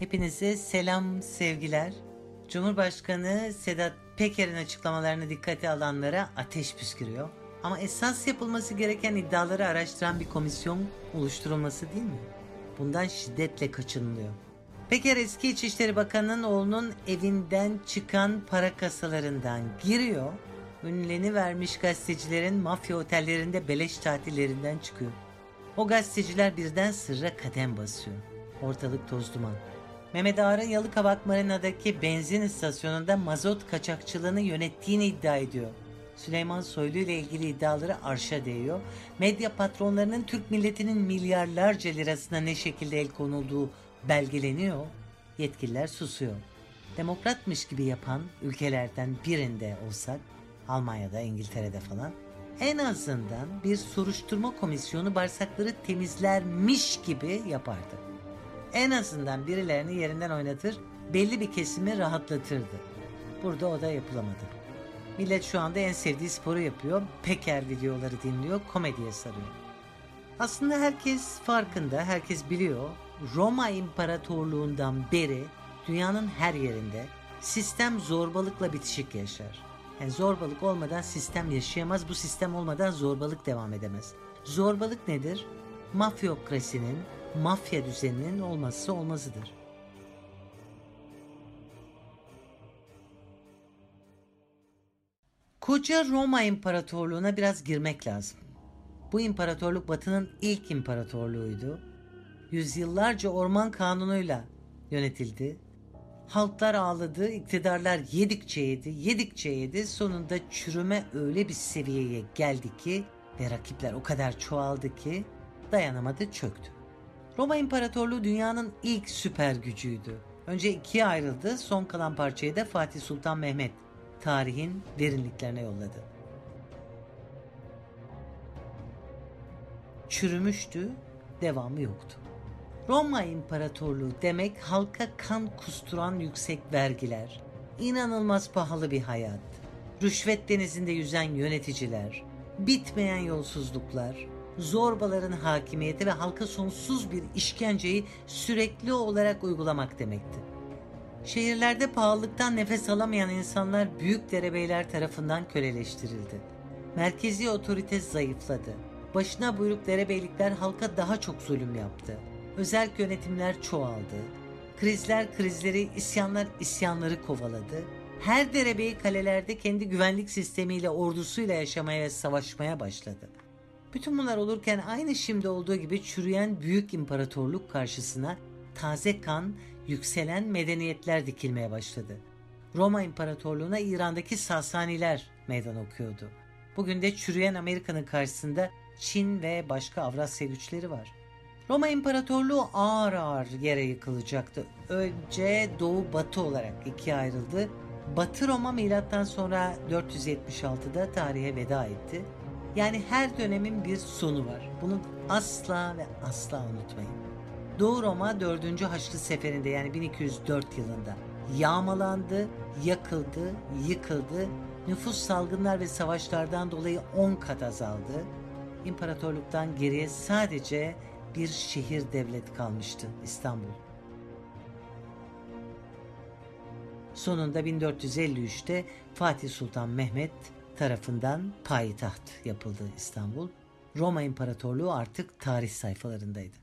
Hepinize selam, sevgiler. Cumhurbaşkanı Sedat Peker'in açıklamalarını dikkate alanlara ateş püskürüyor. Ama esas yapılması gereken iddiaları araştıran bir komisyon oluşturulması değil mi? Bundan şiddetle kaçınılıyor. Peker eski İçişleri Bakanı'nın oğlunun evinden çıkan para kasalarından giriyor. Ünleni vermiş gazetecilerin mafya otellerinde beleş tatillerinden çıkıyor. O gazeteciler birden sırra kadem basıyor. Ortalık toz duman. Mehmet Ağar'ın Yalıkavak Marina'daki benzin istasyonunda mazot kaçakçılığını yönettiğini iddia ediyor. Süleyman Soylu ile ilgili iddiaları arşa değiyor. Medya patronlarının Türk milletinin milyarlarca lirasına ne şekilde el konulduğu belgeleniyor. Yetkililer susuyor. Demokratmış gibi yapan ülkelerden birinde olsak, Almanya'da, İngiltere'de falan, en azından bir soruşturma komisyonu bağırsakları temizlermiş gibi yapardı. En azından birilerini yerinden oynatır, belli bir kesimi rahatlatırdı. Burada o da yapılamadı. Millet şu anda en sevdiği sporu yapıyor, Peker videoları dinliyor, komediye sarıyor. Aslında herkes farkında, herkes biliyor. Roma İmparatorluğundan beri dünyanın her yerinde sistem zorbalıkla bitişik yaşar. Yani zorbalık olmadan sistem yaşayamaz, bu sistem olmadan zorbalık devam edemez. Zorbalık nedir? Mafyokrasinin, mafya düzeninin olmazsa olmazıdır. Koca Roma İmparatorluğu'na biraz girmek lazım. Bu imparatorluk Batı'nın ilk imparatorluğuydu. Yüzyıllarca orman kanunuyla yönetildi. Halklar ağladı, iktidarlar yedikçe yedi, yedikçe yedi. Sonunda çürüme öyle bir seviyeye geldi ki ve rakipler o kadar çoğaldı ki dayanamadı çöktü. Roma İmparatorluğu dünyanın ilk süper gücüydü. Önce ikiye ayrıldı, son kalan parçayı da Fatih Sultan Mehmet tarihin derinliklerine yolladı. Çürümüştü, devamı yoktu. Roma İmparatorluğu demek halka kan kusturan yüksek vergiler, inanılmaz pahalı bir hayat, rüşvet denizinde yüzen yöneticiler, bitmeyen yolsuzluklar, zorbaların hakimiyeti ve halka sonsuz bir işkenceyi sürekli olarak uygulamak demekti. Şehirlerde pahalılıktan nefes alamayan insanlar büyük derebeyler tarafından köleleştirildi. Merkezi otorite zayıfladı. Başına buyruk derebeylikler halka daha çok zulüm yaptı. Özel yönetimler çoğaldı. Krizler krizleri, isyanlar isyanları kovaladı. Her derebeyi kalelerde kendi güvenlik sistemiyle, ordusuyla yaşamaya ve savaşmaya başladı. Bütün bunlar olurken aynı şimdi olduğu gibi çürüyen büyük imparatorluk karşısına taze kan, yükselen medeniyetler dikilmeye başladı. Roma İmparatorluğu'na İran'daki Sasaniler meydan okuyordu. Bugün de çürüyen Amerika'nın karşısında Çin ve başka Avrasya güçleri var. Roma İmparatorluğu ağır ağır yere yıkılacaktı. Önce Doğu Batı olarak ikiye ayrıldı. Batı Roma milattan sonra 476'da tarihe veda etti. Yani her dönemin bir sonu var. Bunu asla ve asla unutmayın. Doğu Roma 4. Haçlı Seferi'nde yani 1204 yılında yağmalandı, yakıldı, yıkıldı. Nüfus salgınlar ve savaşlardan dolayı 10 kat azaldı. İmparatorluktan geriye sadece bir şehir devlet kalmıştı İstanbul. Sonunda 1453'te Fatih Sultan Mehmet tarafından payitaht yapıldı İstanbul. Roma İmparatorluğu artık tarih sayfalarındaydı.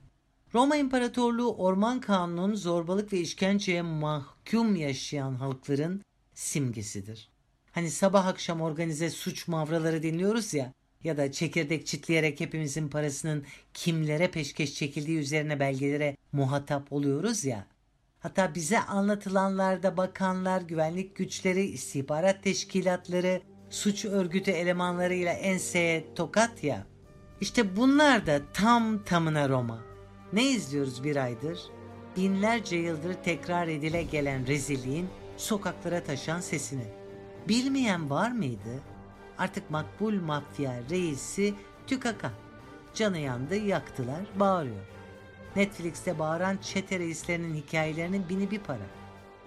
Roma İmparatorluğu orman kanunun zorbalık ve işkenceye mahkum yaşayan halkların simgesidir. Hani sabah akşam organize suç mavraları dinliyoruz ya ya da çekirdek çitleyerek hepimizin parasının kimlere peşkeş çekildiği üzerine belgelere muhatap oluyoruz ya. Hatta bize anlatılanlarda bakanlar, güvenlik güçleri, istihbarat teşkilatları, suç örgütü elemanlarıyla enseye tokat ya. İşte bunlar da tam tamına Roma. Ne izliyoruz bir aydır? Binlerce yıldır tekrar edile gelen rezilliğin sokaklara taşan sesini. Bilmeyen var mıydı? Artık makbul mafya reisi tükaka. Canı yandı yaktılar bağırıyor. Netflix'te bağıran çete reislerinin hikayelerinin bini bir para.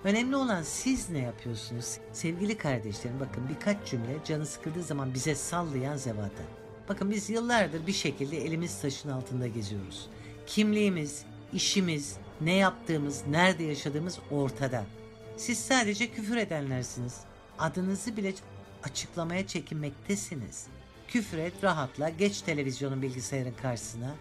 Önemli olan siz ne yapıyorsunuz? Sevgili kardeşlerim bakın birkaç cümle canı sıkıldığı zaman bize sallayan zevata. Bakın biz yıllardır bir şekilde elimiz taşın altında geziyoruz. Kimliğimiz, işimiz, Ne yaptığımız, nerede yaşadığımız ortada. Siz sadece küfür edenlersiniz. Adınızı bile açıklamaya çekinmektesiniz. Küfür et, rahatla, geç televizyonun bilgisayarın karşısına.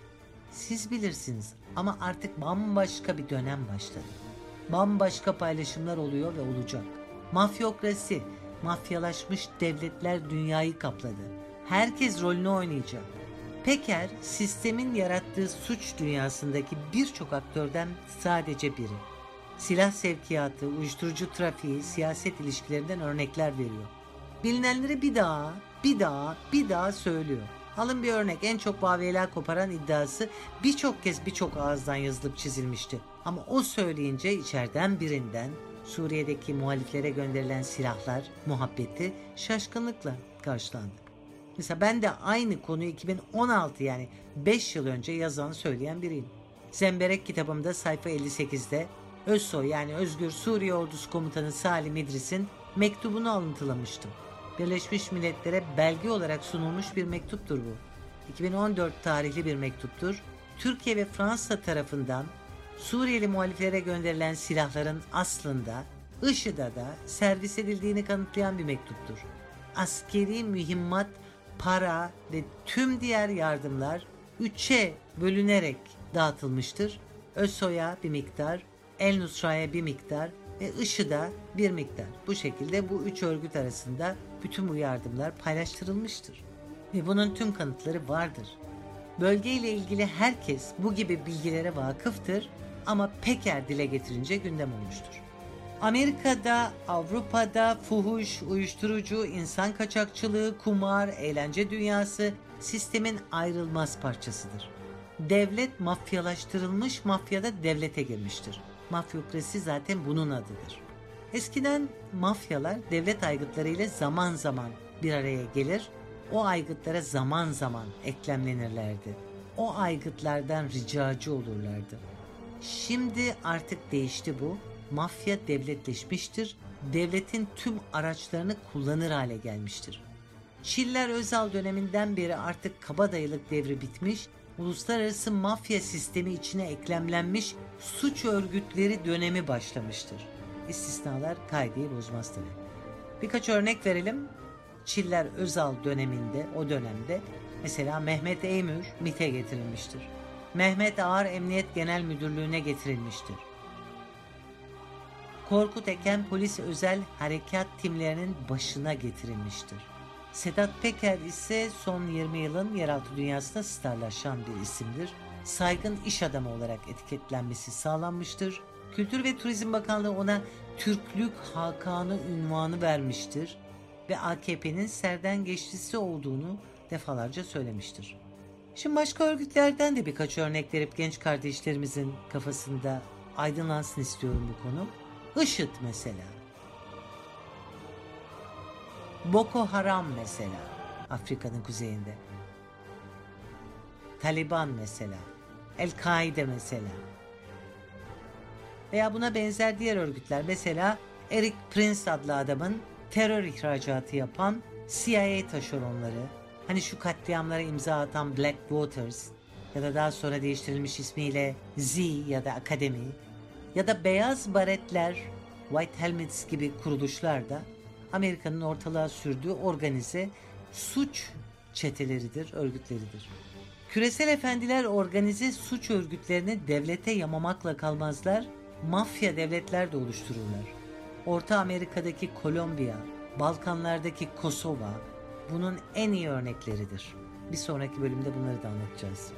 Siz bilirsiniz ama artık bambaşka bir dönem başladı. Bambaşka paylaşımlar oluyor ve olacak. Mafyokrasi, mafyalaşmış devletler dünyayı kapladı. Herkes rolünü oynayacak. Peker, sistemin yarattığı suç dünyasındaki birçok aktörden sadece biri. Silah sevkiyatı, uyuşturucu trafiği, siyaset ilişkilerinden örnekler veriyor. Bilinenleri bir daha, bir daha, bir daha söylüyor. Alın bir örnek en çok vaveyla koparan iddiası birçok kez birçok ağızdan yazılıp çizilmişti. Ama o söyleyince içeriden birinden Suriye'deki muhaliflere gönderilen silahlar muhabbeti şaşkınlıkla karşılandı. Mesela ben de aynı konuyu 2016 yani 5 yıl önce yazan söyleyen biriyim. Zemberek kitabımda sayfa 58'de Özsoy yani Özgür Suriye Ordusu Komutanı Salim İdris'in mektubunu alıntılamıştım. Birleşmiş Milletler'e belge olarak sunulmuş bir mektuptur bu. 2014 tarihli bir mektuptur. Türkiye ve Fransa tarafından Suriyeli muhaliflere gönderilen silahların aslında IŞİD'e da servis edildiğini kanıtlayan bir mektuptur. Askeri mühimmat, para ve tüm diğer yardımlar üçe bölünerek dağıtılmıştır. ÖSO'ya bir miktar, El Nusra'ya bir miktar ve IŞİD'e bir miktar. Bu şekilde bu üç örgüt arasında bütün bu yardımlar paylaştırılmıştır. Ve bunun tüm kanıtları vardır. Bölgeyle ilgili herkes bu gibi bilgilere vakıftır ama Peker dile getirince gündem olmuştur. Amerika'da, Avrupa'da fuhuş, uyuşturucu, insan kaçakçılığı, kumar, eğlence dünyası sistemin ayrılmaz parçasıdır. Devlet mafyalaştırılmış, mafyada devlete girmiştir. Mafyokrasi zaten bunun adıdır. Eskiden mafyalar devlet aygıtlarıyla zaman zaman bir araya gelir, o aygıtlara zaman zaman eklemlenirlerdi. O aygıtlardan ricacı olurlardı. Şimdi artık değişti bu. Mafya devletleşmiştir. Devletin tüm araçlarını kullanır hale gelmiştir. Çiller Özal döneminden beri artık kabadayılık devri bitmiş, uluslararası mafya sistemi içine eklemlenmiş suç örgütleri dönemi başlamıştır. İstisnalar kaydı bozmaz tabi. Birkaç örnek verelim. Çiller Özal döneminde, o dönemde mesela Mehmet Eymür MIT'e getirilmiştir. Mehmet Ağar Emniyet Genel Müdürlüğü'ne getirilmiştir. Korkut Eken Polis Özel Harekat Timlerinin başına getirilmiştir. Sedat Peker ise son 20 yılın yeraltı dünyasında starlaşan bir isimdir. Saygın iş adamı olarak etiketlenmesi sağlanmıştır. Kültür ve Turizm Bakanlığı ona Türklük Hakanı ünvanı vermiştir ve AKP'nin serden geçlisi olduğunu defalarca söylemiştir. Şimdi başka örgütlerden de birkaç örnek verip genç kardeşlerimizin kafasında aydınlansın istiyorum bu konu. IŞİD mesela. Boko Haram mesela Afrika'nın kuzeyinde. Taliban mesela. El-Kaide mesela. Veya buna benzer diğer örgütler mesela Eric Prince adlı adamın terör ihracatı yapan CIA taşeronları, hani şu katliamlara imza atan Black Waters ya da daha sonra değiştirilmiş ismiyle Z ya da Akademi ya da Beyaz Baretler, White Helmets gibi kuruluşlar da Amerika'nın ortalığa sürdüğü organize suç çeteleridir, örgütleridir. Küresel efendiler organize suç örgütlerini devlete yamamakla kalmazlar, mafya devletler de oluştururlar. Orta Amerika'daki Kolombiya, Balkanlardaki Kosova bunun en iyi örnekleridir. Bir sonraki bölümde bunları da anlatacağız.